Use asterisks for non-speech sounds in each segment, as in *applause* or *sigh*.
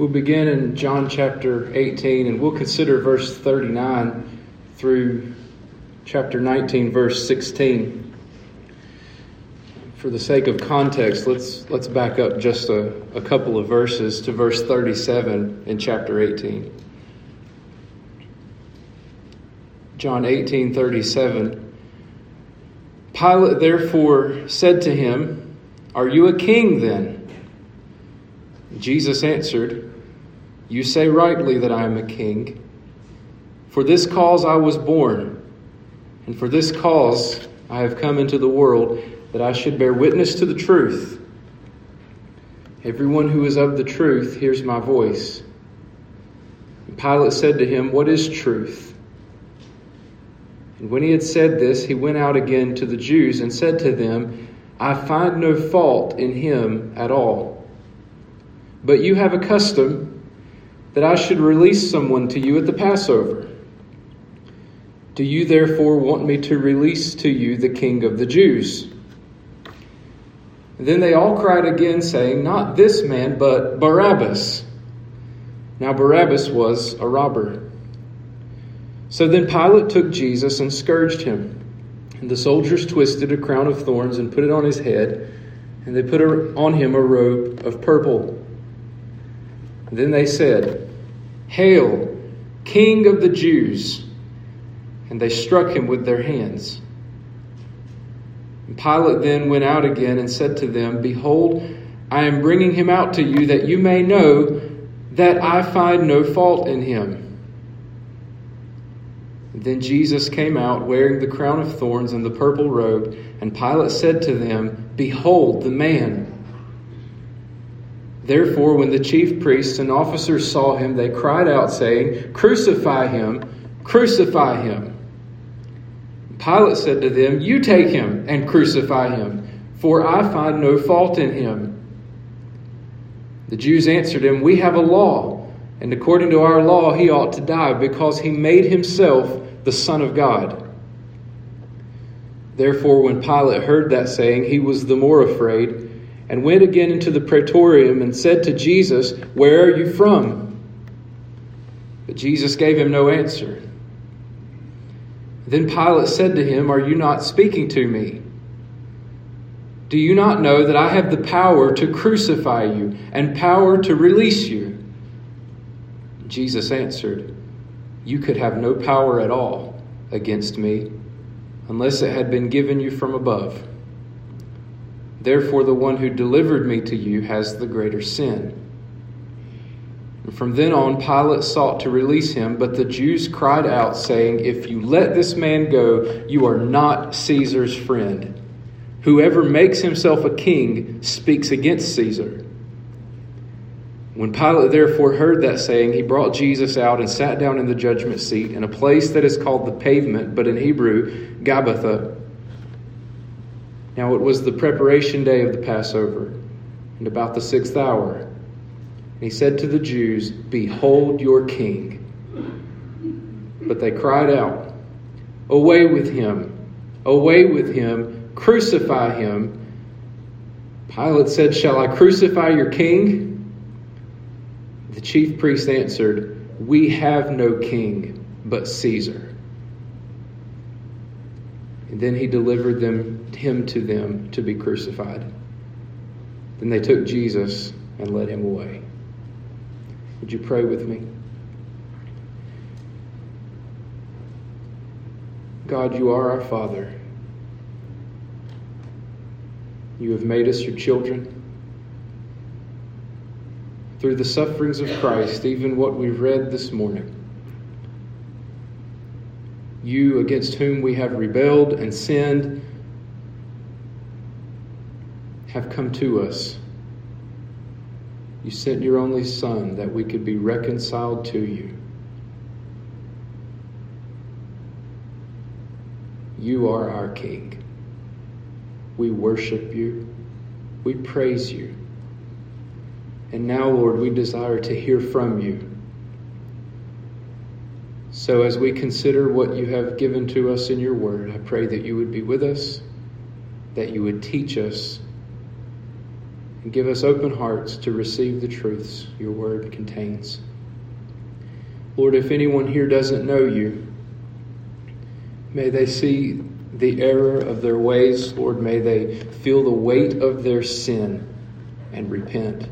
We'll begin in John chapter 18 and we'll consider verse 39 through chapter 19, verse 16. For the sake of context, let's, let's back up just a, a couple of verses to verse 37 in chapter 18. John 18, 37. Pilate therefore said to him, Are you a king then? Jesus answered, You say rightly that I am a king. For this cause I was born, and for this cause I have come into the world, that I should bear witness to the truth. Everyone who is of the truth hears my voice. And Pilate said to him, What is truth? And when he had said this, he went out again to the Jews and said to them, I find no fault in him at all. But you have a custom that I should release someone to you at the Passover. Do you therefore want me to release to you the king of the Jews? then they all cried again, saying, Not this man, but Barabbas. Now Barabbas was a robber. So then Pilate took Jesus and scourged him. And the soldiers twisted a crown of thorns and put it on his head, and they put on him a robe of purple. Then they said, Hail, King of the Jews! And they struck him with their hands. And Pilate then went out again and said to them, Behold, I am bringing him out to you that you may know that I find no fault in him. Then Jesus came out wearing the crown of thorns and the purple robe, and Pilate said to them, Behold the man. Therefore, when the chief priests and officers saw him, they cried out, saying, Crucify him! Crucify him! Pilate said to them, You take him and crucify him, for I find no fault in him. The Jews answered him, We have a law, and according to our law he ought to die, because he made himself the Son of God. Therefore, when Pilate heard that saying, he was the more afraid and went again into the praetorium and said to Jesus, Where are you from? But Jesus gave him no answer. Then Pilate said to him, Are you not speaking to me? Do you not know that I have the power to crucify you and power to release you? Jesus answered, You could have no power at all against me unless it had been given you from above. Therefore, the one who delivered me to you has the greater sin. And from then on, Pilate sought to release him, but the Jews cried out, saying, If you let this man go, you are not Caesar's friend. Whoever makes himself a king speaks against Caesar. When Pilate therefore heard that saying, he brought Jesus out and sat down in the judgment seat in a place that is called the pavement, but in Hebrew, Gabbatha now it was the preparation day of the Passover, and about the sixth hour. And he said to the Jews, Behold your king. But they cried out, Away with him! Away with him! Crucify him! Pilate said, Shall I crucify your king? The chief priest answered, We have no king but Caesar. And then he delivered them, him to them to be crucified. Then they took Jesus and led him away. Would you pray with me? God, you are our Father. You have made us your children. Through the sufferings of Christ, even what we've read this morning, you against whom we have rebelled and sinned have come to us. You sent your only Son that we could be reconciled to you. You are our King. We worship you. We praise you. And now, Lord, we desire to hear from you. So, as we consider what you have given to us in your word, I pray that you would be with us, that you would teach us, and give us open hearts to receive the truths your word contains. Lord, if anyone here doesn't know you, may they see the error of their ways. Lord, may they feel the weight of their sin and repent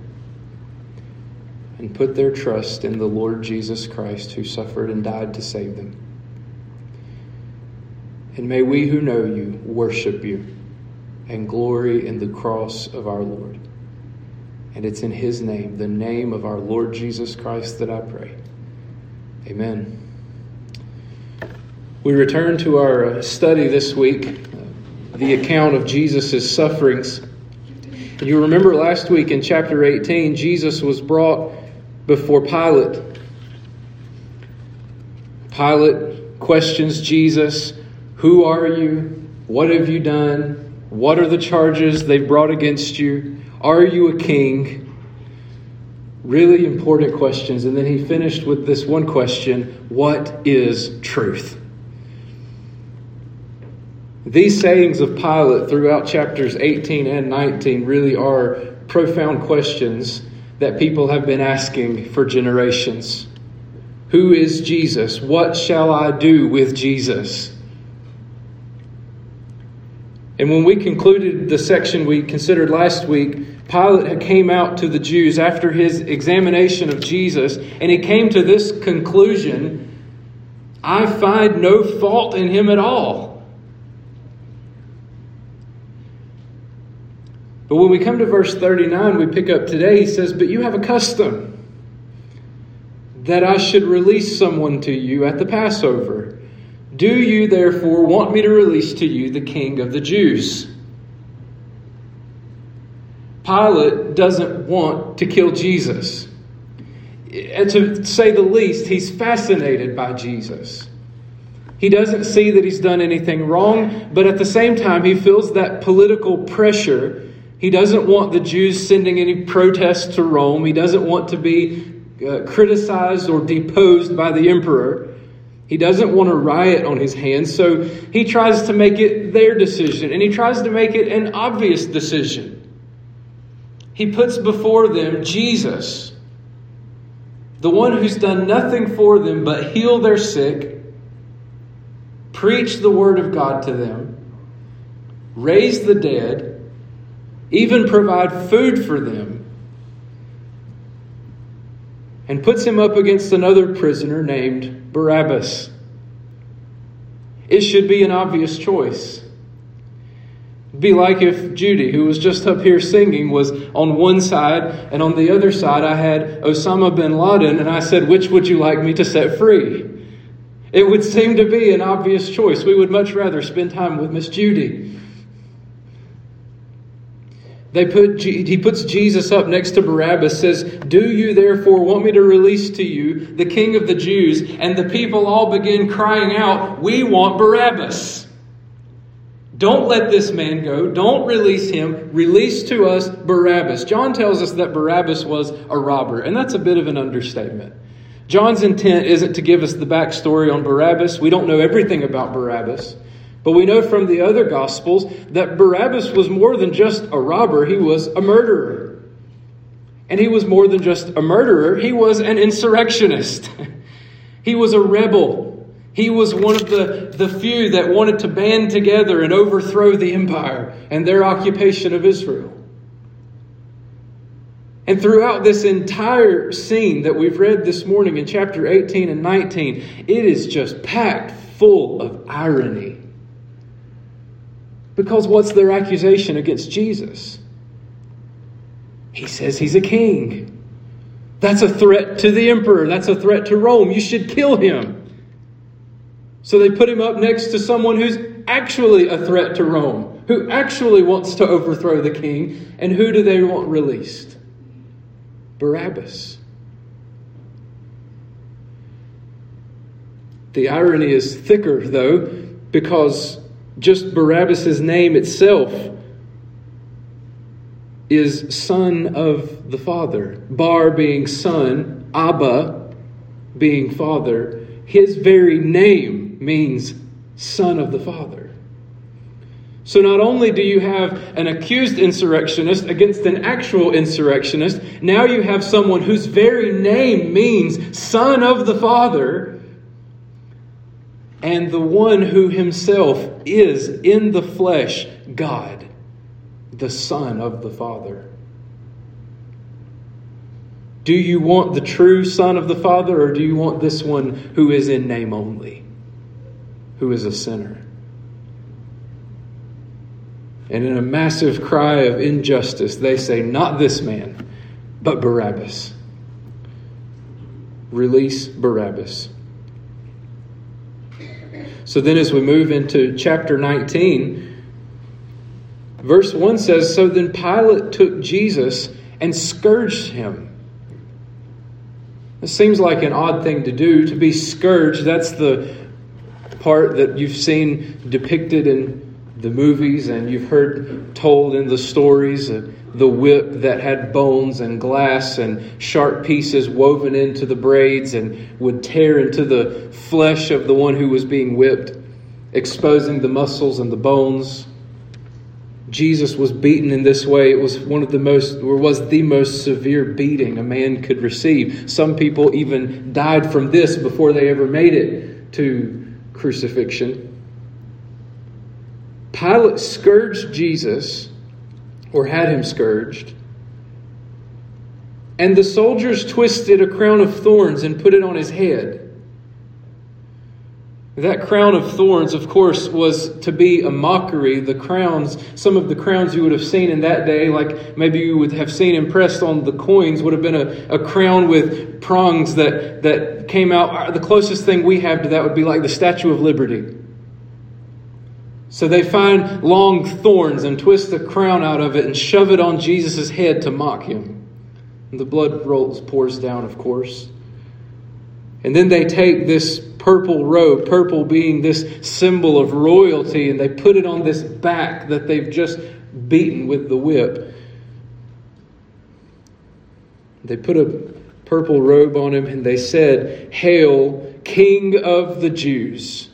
and put their trust in the Lord Jesus Christ who suffered and died to save them. And may we who know you worship you and glory in the cross of our Lord. And it's in his name, the name of our Lord Jesus Christ, that I pray. Amen. We return to our uh, study this week, the account of Jesus' sufferings. You remember last week in chapter 18, Jesus was brought before Pilate. Pilate questions Jesus Who are you? What have you done? What are the charges they've brought against you? Are you a king? Really important questions. And then he finished with this one question What is truth? These sayings of Pilate throughout chapters 18 and 19 really are profound questions that people have been asking for generations. Who is Jesus? What shall I do with Jesus? And when we concluded the section we considered last week, Pilate came out to the Jews after his examination of Jesus, and he came to this conclusion I find no fault in him at all. But when we come to verse 39, we pick up today, he says, But you have a custom that I should release someone to you at the Passover. Do you therefore want me to release to you the king of the Jews? Pilate doesn't want to kill Jesus. And to say the least, he's fascinated by Jesus. He doesn't see that he's done anything wrong, but at the same time, he feels that political pressure he doesn't want the Jews sending any protests to Rome. He doesn't want to be uh, criticized or deposed by the emperor. He doesn't want a riot on his hands, so he tries to make it their decision, and he tries to make it an obvious decision. He puts before them Jesus, the one who's done nothing for them but heal their sick, preach the word of God to them, raise the dead, even provide food for them, and puts him up against another prisoner named Barabbas. It should be an obvious choice. It'd be like if Judy, who was just up here singing, was on one side, and on the other side I had Osama bin Laden, and I said, Which would you like me to set free? It would seem to be an obvious choice. We would much rather spend time with Miss Judy. They put, he puts Jesus up next to Barabbas, says, Do you therefore want me to release to you the king of the Jews? And the people all begin crying out, We want Barabbas. Don't let this man go. Don't release him. Release to us Barabbas. John tells us that Barabbas was a robber, and that's a bit of an understatement. John's intent isn't to give us the backstory on Barabbas. We don't know everything about Barabbas. But we know from the other Gospels that Barabbas was more than just a robber, he was a murderer. And he was more than just a murderer, he was an insurrectionist. *laughs* he was a rebel. He was one of the, the few that wanted to band together and overthrow the empire and their occupation of Israel. And throughout this entire scene that we've read this morning in chapter 18 and 19, it is just packed full of irony. Because what's their accusation against Jesus? He says he's a king. That's a threat to the emperor. That's a threat to Rome. You should kill him. So they put him up next to someone who's actually a threat to Rome, who actually wants to overthrow the king. And who do they want released? Barabbas. The irony is thicker, though, because just Barabbas' name itself is son of the Father. Bar being son, Abba being father. His very name means son of the Father. So not only do you have an accused insurrectionist against an actual insurrectionist, now you have someone whose very name means Son of the Father, and the one who himself is in the flesh God, the Son of the Father. Do you want the true Son of the Father, or do you want this one who is in name only, who is a sinner? And in a massive cry of injustice, they say, Not this man, but Barabbas. Release Barabbas. So then, as we move into chapter 19, verse 1 says So then Pilate took Jesus and scourged him. It seems like an odd thing to do, to be scourged. That's the part that you've seen depicted in the movies and you've heard told in the stories uh, the whip that had bones and glass and sharp pieces woven into the braids and would tear into the flesh of the one who was being whipped, exposing the muscles and the bones. Jesus was beaten in this way. It was one of the most, or was the most severe beating a man could receive. Some people even died from this before they ever made it to crucifixion. Pilate scourged Jesus, or had him scourged, and the soldiers twisted a crown of thorns and put it on his head. That crown of thorns, of course, was to be a mockery. The crowns, some of the crowns you would have seen in that day, like maybe you would have seen impressed on the coins, would have been a, a crown with prongs that, that came out. The closest thing we have to that would be like the Statue of Liberty. So they find long thorns and twist the crown out of it and shove it on Jesus' head to mock him. And the blood rolls, pours down, of course. And then they take this purple robe, purple being this symbol of royalty, and they put it on this back that they've just beaten with the whip. They put a purple robe on him and they said, Hail, King of the Jews.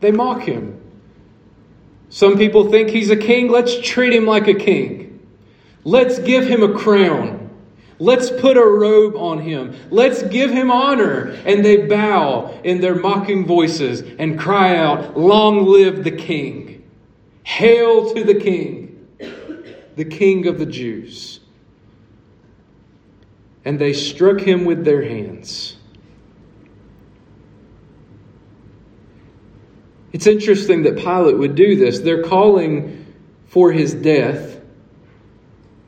They mock him. Some people think he's a king. Let's treat him like a king. Let's give him a crown. Let's put a robe on him. Let's give him honor. And they bow in their mocking voices and cry out, Long live the king! Hail to the king, the king of the Jews. And they struck him with their hands. It's interesting that Pilate would do this. They're calling for his death.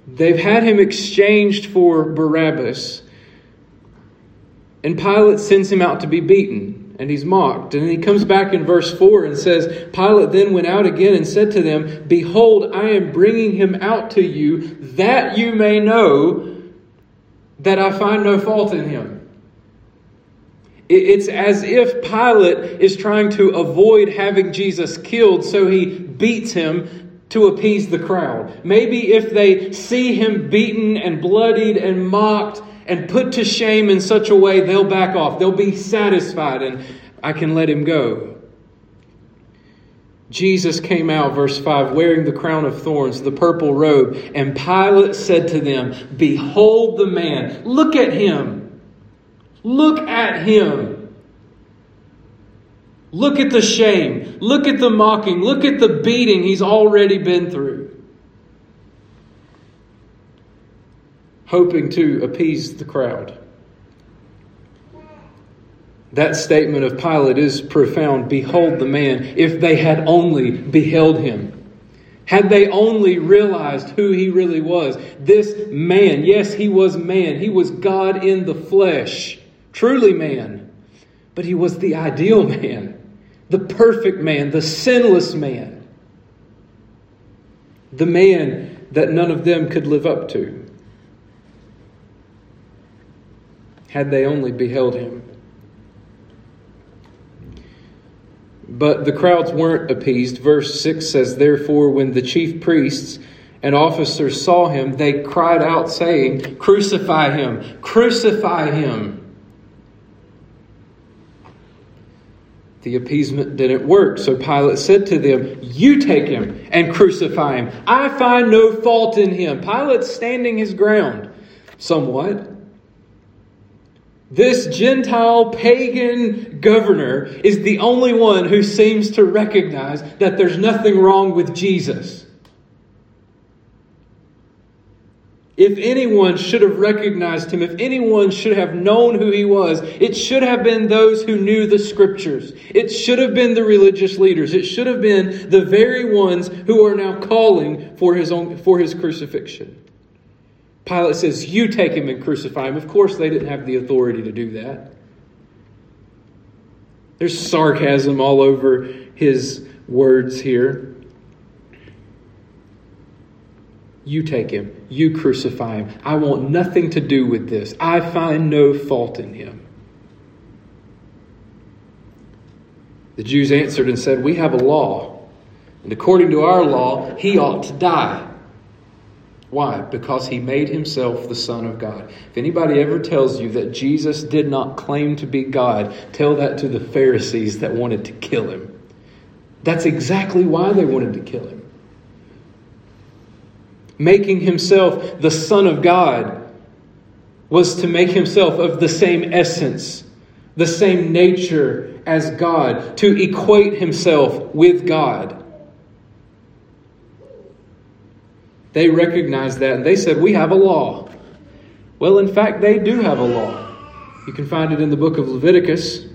They've had him exchanged for Barabbas. And Pilate sends him out to be beaten, and he's mocked. And he comes back in verse 4 and says, Pilate then went out again and said to them, Behold, I am bringing him out to you, that you may know that I find no fault in him. It's as if Pilate is trying to avoid having Jesus killed, so he beats him to appease the crowd. Maybe if they see him beaten and bloodied and mocked and put to shame in such a way, they'll back off. They'll be satisfied and I can let him go. Jesus came out, verse 5, wearing the crown of thorns, the purple robe, and Pilate said to them, Behold the man, look at him. Look at him. Look at the shame. Look at the mocking. Look at the beating he's already been through. Hoping to appease the crowd. That statement of Pilate is profound. Behold the man, if they had only beheld him. Had they only realized who he really was. This man, yes, he was man. He was God in the flesh truly man, but he was the ideal man, the perfect man, the sinless man, the man that none of them could live up to. Had they only beheld him. But the crowds weren't appeased. Verse 6 says, Therefore, when the chief priests and officers saw him, they cried out, saying, Crucify him! Crucify him! The appeasement didn't work, so Pilate said to them, You take him and crucify him. I find no fault in him. Pilate's standing his ground somewhat. This Gentile pagan governor is the only one who seems to recognize that there's nothing wrong with Jesus. If anyone should have recognized him, if anyone should have known who he was, it should have been those who knew the scriptures. It should have been the religious leaders. It should have been the very ones who are now calling for his, own, for his crucifixion. Pilate says, You take him and crucify him. Of course, they didn't have the authority to do that. There's sarcasm all over his words here. You take him. You crucify him. I want nothing to do with this. I find no fault in him. The Jews answered and said, We have a law, and according to our law, he ought to die. Why? Because he made himself the Son of God. If anybody ever tells you that Jesus did not claim to be God, tell that to the Pharisees that wanted to kill him. That's exactly why they wanted to kill him making himself the Son of God was to make himself of the same essence, the same nature as God, to equate himself with God. They recognized that and they said, We have a law. Well, in fact, they do have a law. You can find it in the book of Leviticus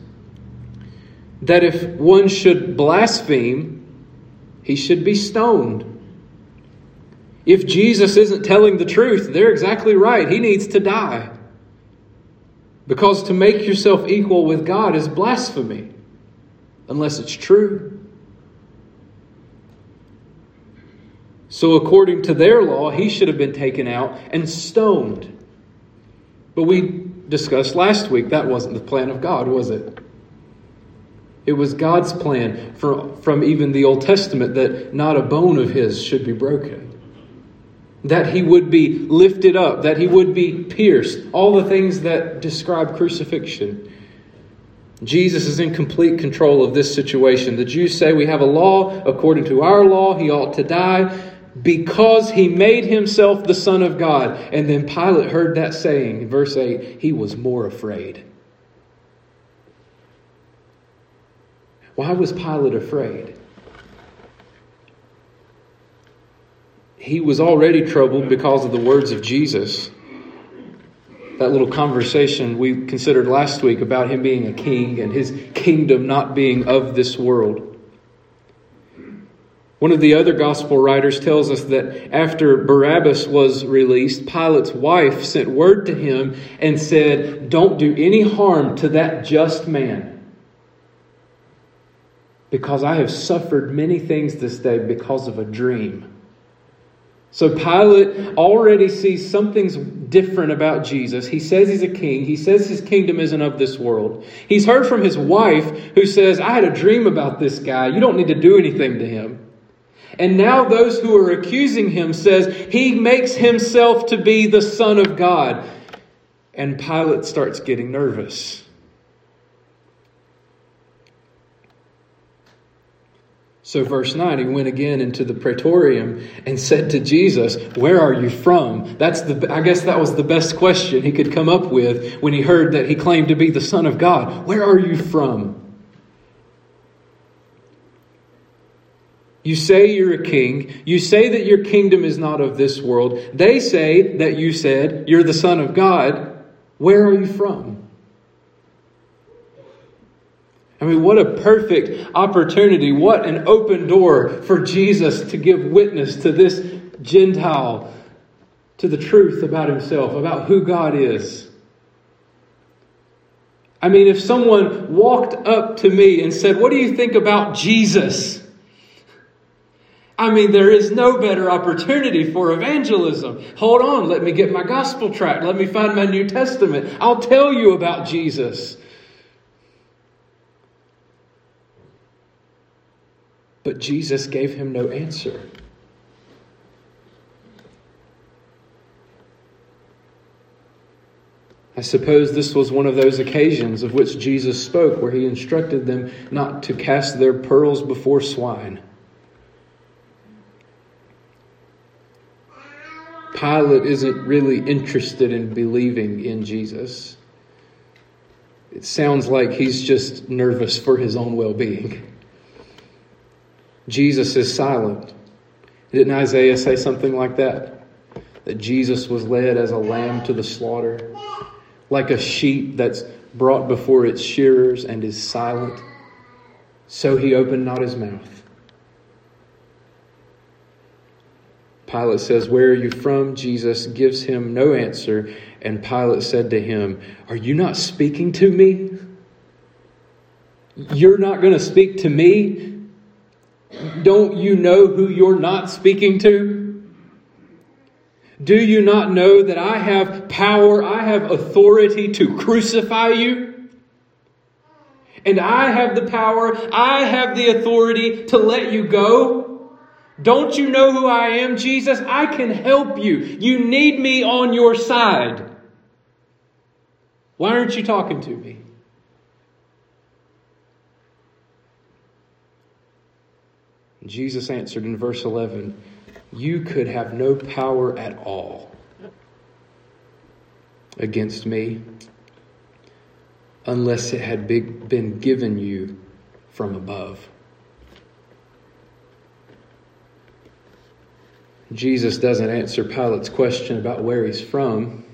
that if one should blaspheme, he should be stoned. If Jesus isn't telling the truth, they're exactly right. He needs to die. Because to make yourself equal with God is blasphemy, unless it's true. So, according to their law, he should have been taken out and stoned. But we discussed last week that wasn't the plan of God, was it? It was God's plan from, from even the Old Testament that not a bone of his should be broken that he would be lifted up, that he would be pierced, all the things that describe crucifixion. Jesus is in complete control of this situation. The Jews say we have a law. According to our law, he ought to die because he made himself the Son of God. And then Pilate heard that saying, verse 8, he was more afraid. Why was Pilate afraid? He was already troubled because of the words of Jesus. That little conversation we considered last week about him being a king and his kingdom not being of this world. One of the other gospel writers tells us that after Barabbas was released, Pilate's wife sent word to him and said, Don't do any harm to that just man, because I have suffered many things this day because of a dream. So Pilate already sees something's different about Jesus. He says he's a king. He says his kingdom isn't of this world. He's heard from his wife who says, I had a dream about this guy. You don't need to do anything to him. And now those who are accusing him says he makes himself to be the son of God. And Pilate starts getting nervous. So, verse 9, he went again into the praetorium and said to Jesus, Where are you from? That's the, I guess that was the best question he could come up with when he heard that he claimed to be the Son of God. Where are you from? You say you're a king. You say that your kingdom is not of this world. They say that you said you're the Son of God. Where are you from? I mean, what a perfect opportunity. What an open door for Jesus to give witness to this Gentile, to the truth about himself, about who God is. I mean, if someone walked up to me and said, What do you think about Jesus? I mean, there is no better opportunity for evangelism. Hold on, let me get my gospel tract. Let me find my New Testament. I'll tell you about Jesus. But Jesus gave him no answer. I suppose this was one of those occasions of which Jesus spoke, where he instructed them not to cast their pearls before swine. Pilate isn't really interested in believing in Jesus. It sounds like he's just nervous for his own well being. Jesus is silent. Didn't Isaiah say something like that? That Jesus was led as a lamb to the slaughter, like a sheep that's brought before its shearers and is silent. So he opened not his mouth. Pilate says, Where are you from? Jesus gives him no answer. And Pilate said to him, Are you not speaking to me? You're not going to speak to me? Don't you know who you're not speaking to? Do you not know that I have power, I have authority to crucify you? And I have the power, I have the authority to let you go? Don't you know who I am, Jesus? I can help you. You need me on your side. Why aren't you talking to me? Jesus answered in verse 11, You could have no power at all against me unless it had been given you from above. Jesus doesn't answer Pilate's question about where he's from,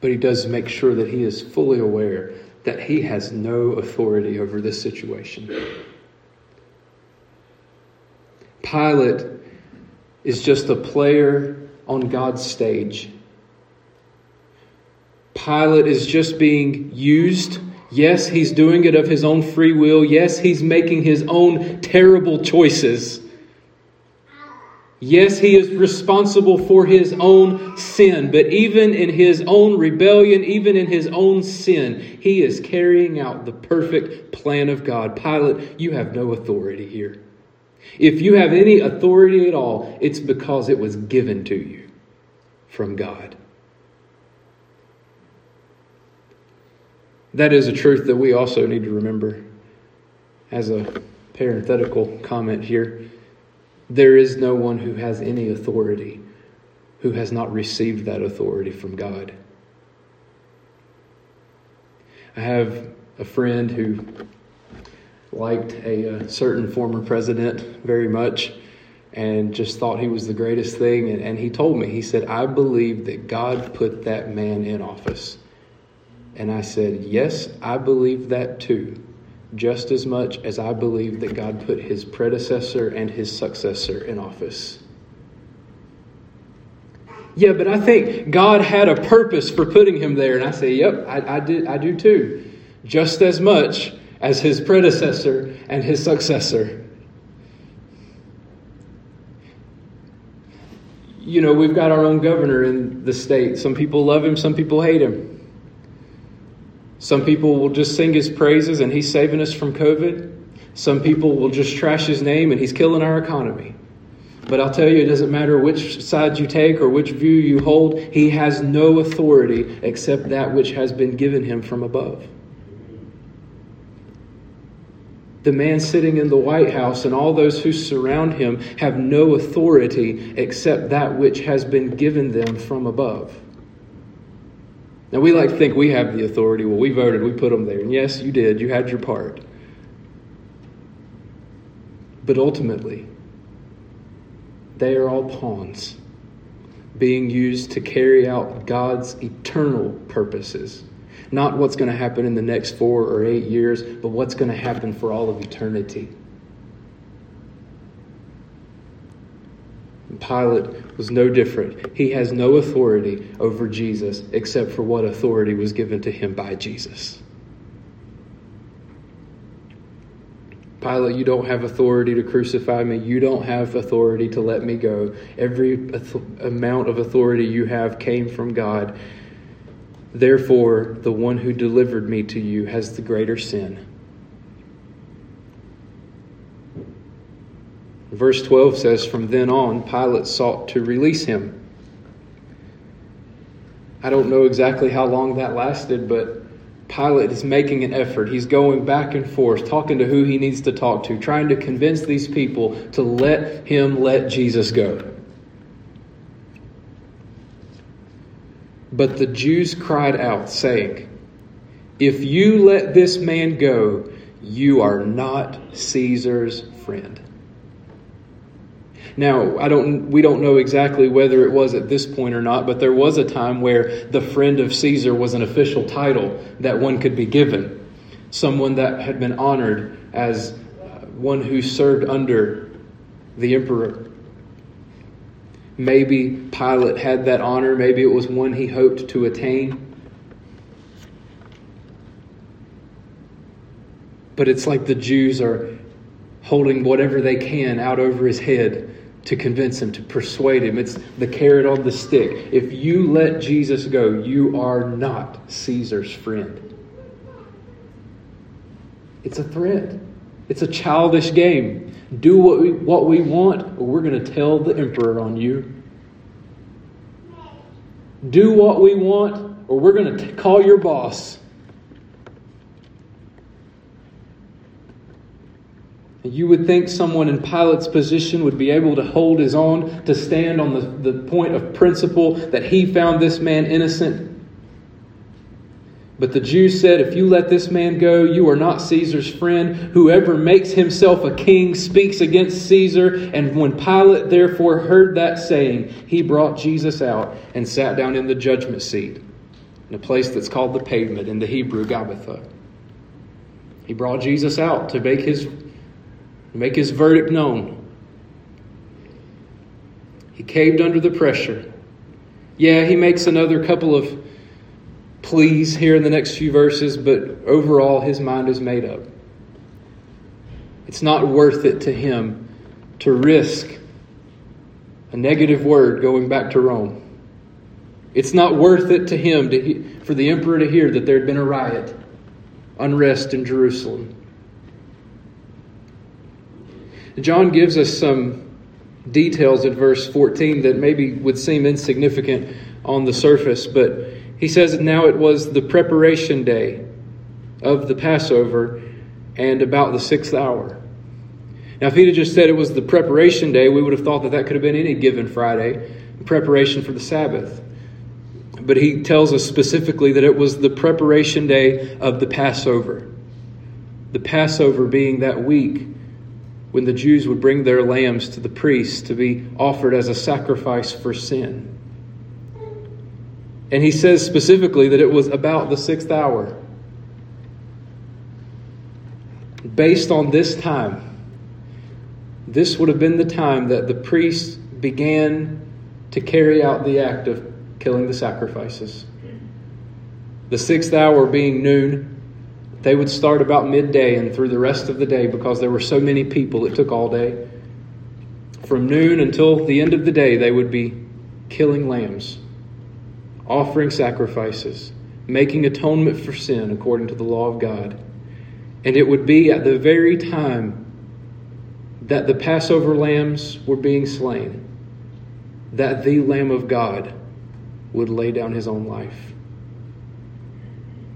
but he does make sure that he is fully aware that he has no authority over this situation. Pilate is just a player on God's stage. Pilate is just being used. Yes, he's doing it of his own free will. Yes, he's making his own terrible choices. Yes, he is responsible for his own sin, but even in his own rebellion, even in his own sin, he is carrying out the perfect plan of God. Pilate, you have no authority here. If you have any authority at all, it's because it was given to you from God. That is a truth that we also need to remember as a parenthetical comment here. There is no one who has any authority who has not received that authority from God. I have a friend who liked a, a, certain former president very much and just thought he was the greatest thing. And, and he told me, he said, I believe that God put that man in office. And I said, Yes, I believe that too just as much as I believe that God put his predecessor and his successor in office. Yeah, but I think God had a purpose for putting him there. And I say, Yep, I, I, did, I do too. Just as much as his predecessor and his successor. You know, we've got our own governor in the state. Some people love him, some people hate him. Some people will just sing his praises and he's saving us from COVID. Some people will just trash his name and he's killing our economy. But I'll tell you, it doesn't matter which side you take or which view you hold, he has no authority except that which has been given him from above. The man sitting in the White House and all those who surround him have no authority except that which has been given them from above. Now, we like to think we have the authority. Well, we voted, we put them there. And yes, you did, you had your part. But ultimately, they are all pawns being used to carry out God's eternal purposes. Not what's going to happen in the next four or eight years, but what's going to happen for all of eternity. Pilate was no different. He has no authority over Jesus except for what authority was given to him by Jesus. Pilate, you don't have authority to crucify me. You don't have authority to let me go. Every amount of authority you have came from God. Therefore, the one who delivered me to you has the greater sin. Verse 12 says, From then on, Pilate sought to release him. I don't know exactly how long that lasted, but Pilate is making an effort. He's going back and forth, talking to who he needs to talk to, trying to convince these people to let him let Jesus go. But the Jews cried out, saying, If you let this man go, you are not Caesar's friend. Now, I don't we don't know exactly whether it was at this point or not, but there was a time where the friend of Caesar was an official title that one could be given. Someone that had been honored as one who served under the emperor. Maybe Pilate had that honor, maybe it was one he hoped to attain. But it's like the Jews are holding whatever they can out over his head to convince him, to persuade him. It's the carrot on the stick. If you let Jesus go, you are not Caesar's friend. It's a threat, it's a childish game. Do what we, what we want, or we're going to tell the emperor on you. Do what we want, or we're going to call your boss. You would think someone in Pilate's position would be able to hold his own, to stand on the, the point of principle that he found this man innocent. But the Jews said, If you let this man go, you are not Caesar's friend. Whoever makes himself a king speaks against Caesar. And when Pilate therefore heard that saying, he brought Jesus out and sat down in the judgment seat, in a place that's called the pavement, in the Hebrew, Gabbatha. He brought Jesus out to make his make his verdict known. He caved under the pressure. Yeah, he makes another couple of pleas here in the next few verses, but overall, his mind is made up. It's not worth it to him to risk a negative word going back to Rome. It's not worth it to him to, for the emperor to hear that there had been a riot, unrest in Jerusalem. John gives us some details in verse 14 that maybe would seem insignificant on the surface, but he says now it was the preparation day of the Passover and about the sixth hour. Now, if he'd have just said it was the preparation day, we would have thought that that could have been any given Friday, preparation for the Sabbath. But he tells us specifically that it was the preparation day of the Passover. The Passover being that week when the Jews would bring their lambs to the priests to be offered as a sacrifice for sin. And he says specifically that it was about the sixth hour. Based on this time, this would have been the time that the priests began to carry out the act of killing the sacrifices. The sixth hour being noon, they would start about midday and through the rest of the day because there were so many people, it took all day. From noon until the end of the day, they would be killing lambs, offering sacrifices, making atonement for sin according to the law of God. And it would be at the very time that the Passover lambs were being slain that the Lamb of God would lay down his own life.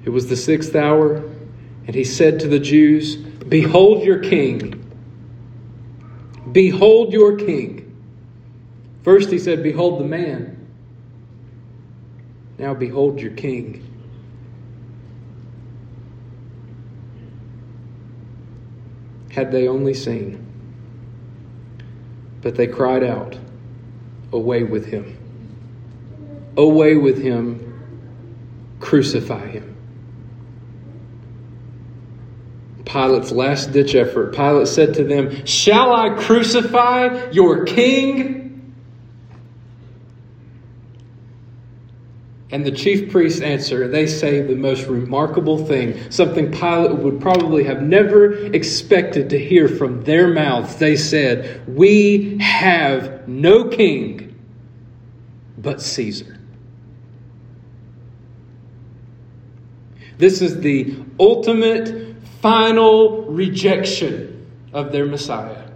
It was the sixth hour. And he said to the Jews, Behold your king. Behold your king. First he said, Behold the man. Now behold your king. Had they only seen. But they cried out, Away with him! Away with him! Crucify him! Pilate's last ditch effort. Pilate said to them, Shall I crucify your king? And the chief priests answer, they say the most remarkable thing, something Pilate would probably have never expected to hear from their mouths. They said, We have no king but Caesar. This is the ultimate final rejection of their Messiah,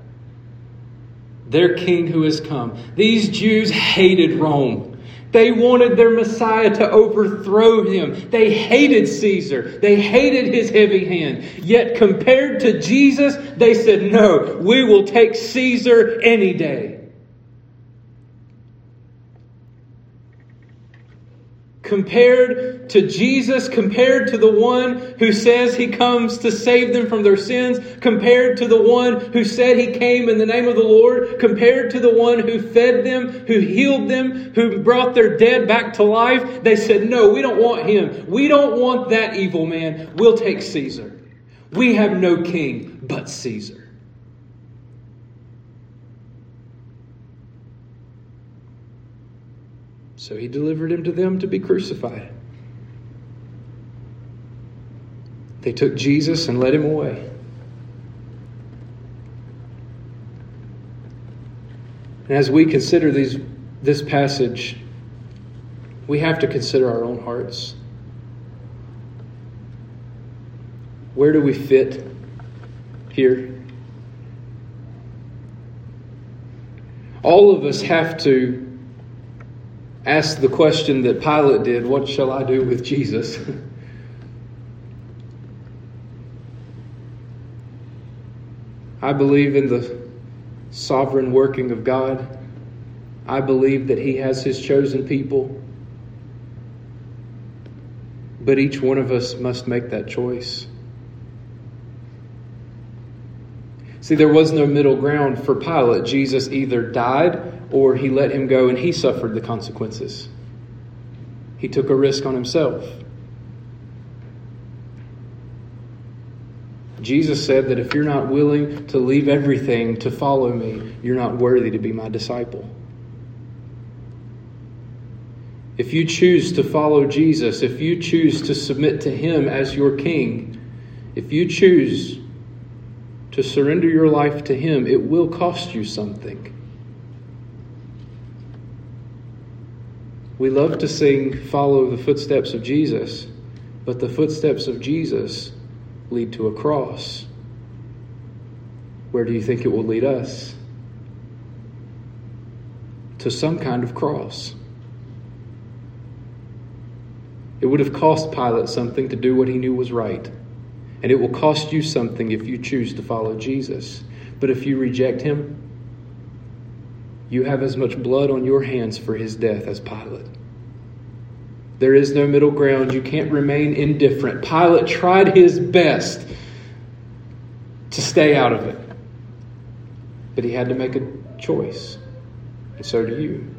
their king who has come. These Jews hated Rome. They wanted their Messiah to overthrow him. They hated Caesar. They hated his heavy hand. Yet compared to Jesus, they said, No, we will take Caesar any day. Compared to Jesus, compared to the one who says he comes to save them from their sins, compared to the one who said he came in the name of the Lord, compared to the one who fed them, who healed them, who brought their dead back to life, they said, No, we don't want him. We don't want that evil man. We'll take Caesar. We have no king but Caesar. So he delivered him to them to be crucified. They took Jesus and led him away. And as we consider these, this passage, we have to consider our own hearts. Where do we fit here? All of us have to asked the question that Pilate did What shall I do with Jesus? *laughs* I believe in the sovereign working of God. I believe that He has His chosen people. But each one of us must make that choice. See, there was no middle ground for Pilate. Jesus either died or he let him go and he suffered the consequences. He took a risk on himself. Jesus said that if you're not willing to leave everything to follow me, you're not worthy to be my disciple. If you choose to follow Jesus, if you choose to submit to Him as your King, if you choose to surrender your life to Him, it will cost you something. We love to sing, Follow the Footsteps of Jesus, but the footsteps of Jesus lead to a cross. Where do you think it will lead us? To some kind of cross. It would have cost Pilate something to do what he knew was right. And it will cost you something if you choose to follow Jesus. But if you reject him, you have as much blood on your hands for his death as Pilate. There is no middle ground. You can't remain indifferent. Pilate tried his best to stay out of it, but he had to make a choice, and so do you.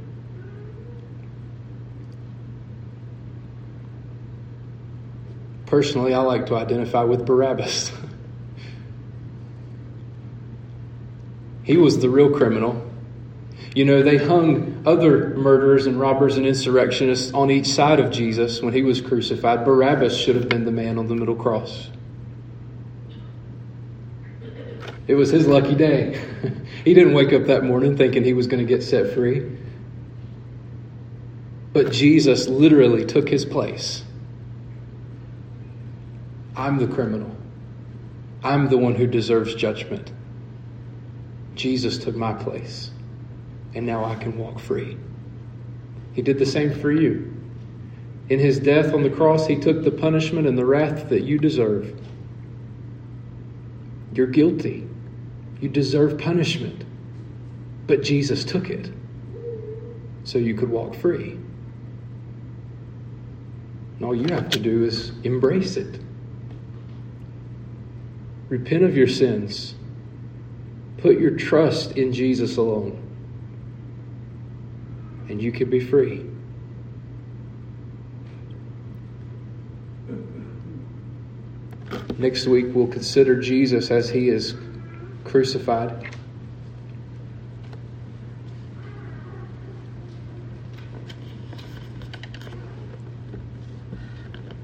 Personally, I like to identify with Barabbas. *laughs* he was the real criminal. You know, they hung other murderers and robbers and insurrectionists on each side of Jesus when he was crucified. Barabbas should have been the man on the middle cross. It was his lucky day. *laughs* he didn't wake up that morning thinking he was going to get set free. But Jesus literally took his place. I'm the criminal. I'm the one who deserves judgment. Jesus took my place and now I can walk free. He did the same for you. In his death on the cross, he took the punishment and the wrath that you deserve. You're guilty. You deserve punishment. But Jesus took it so you could walk free. And all you have to do is embrace it. Repent of your sins. Put your trust in Jesus alone and you could be free. Next week, we'll consider Jesus as he is crucified.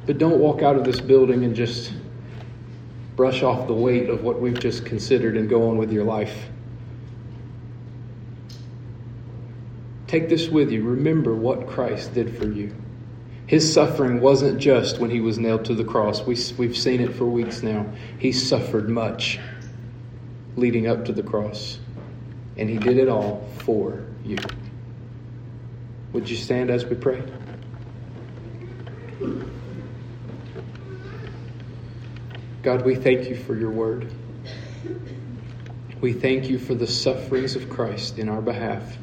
But don't walk out of this building and just brush off the weight of what we've just considered and go on with your life. Take this with you. Remember what Christ did for you. His suffering wasn't just when he was nailed to the cross. We, we've seen it for weeks now. He suffered much leading up to the cross, and he did it all for you. Would you stand as we pray? God, we thank you for your word. We thank you for the sufferings of Christ in our behalf.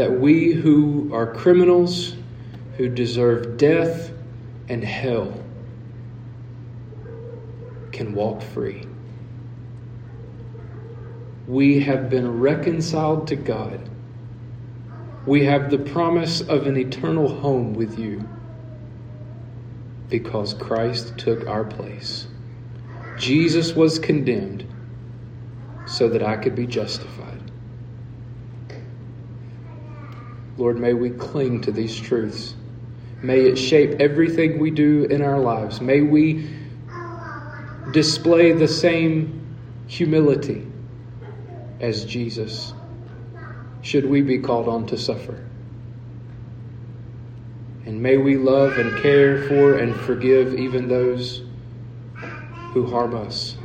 That we who are criminals, who deserve death and hell, can walk free. We have been reconciled to God. We have the promise of an eternal home with you because Christ took our place. Jesus was condemned so that I could be justified. Lord, may we cling to these truths. May it shape everything we do in our lives. May we display the same humility as Jesus, should we be called on to suffer. And may we love and care for and forgive even those who harm us.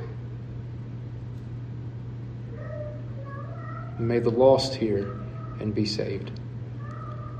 May the lost hear and be saved.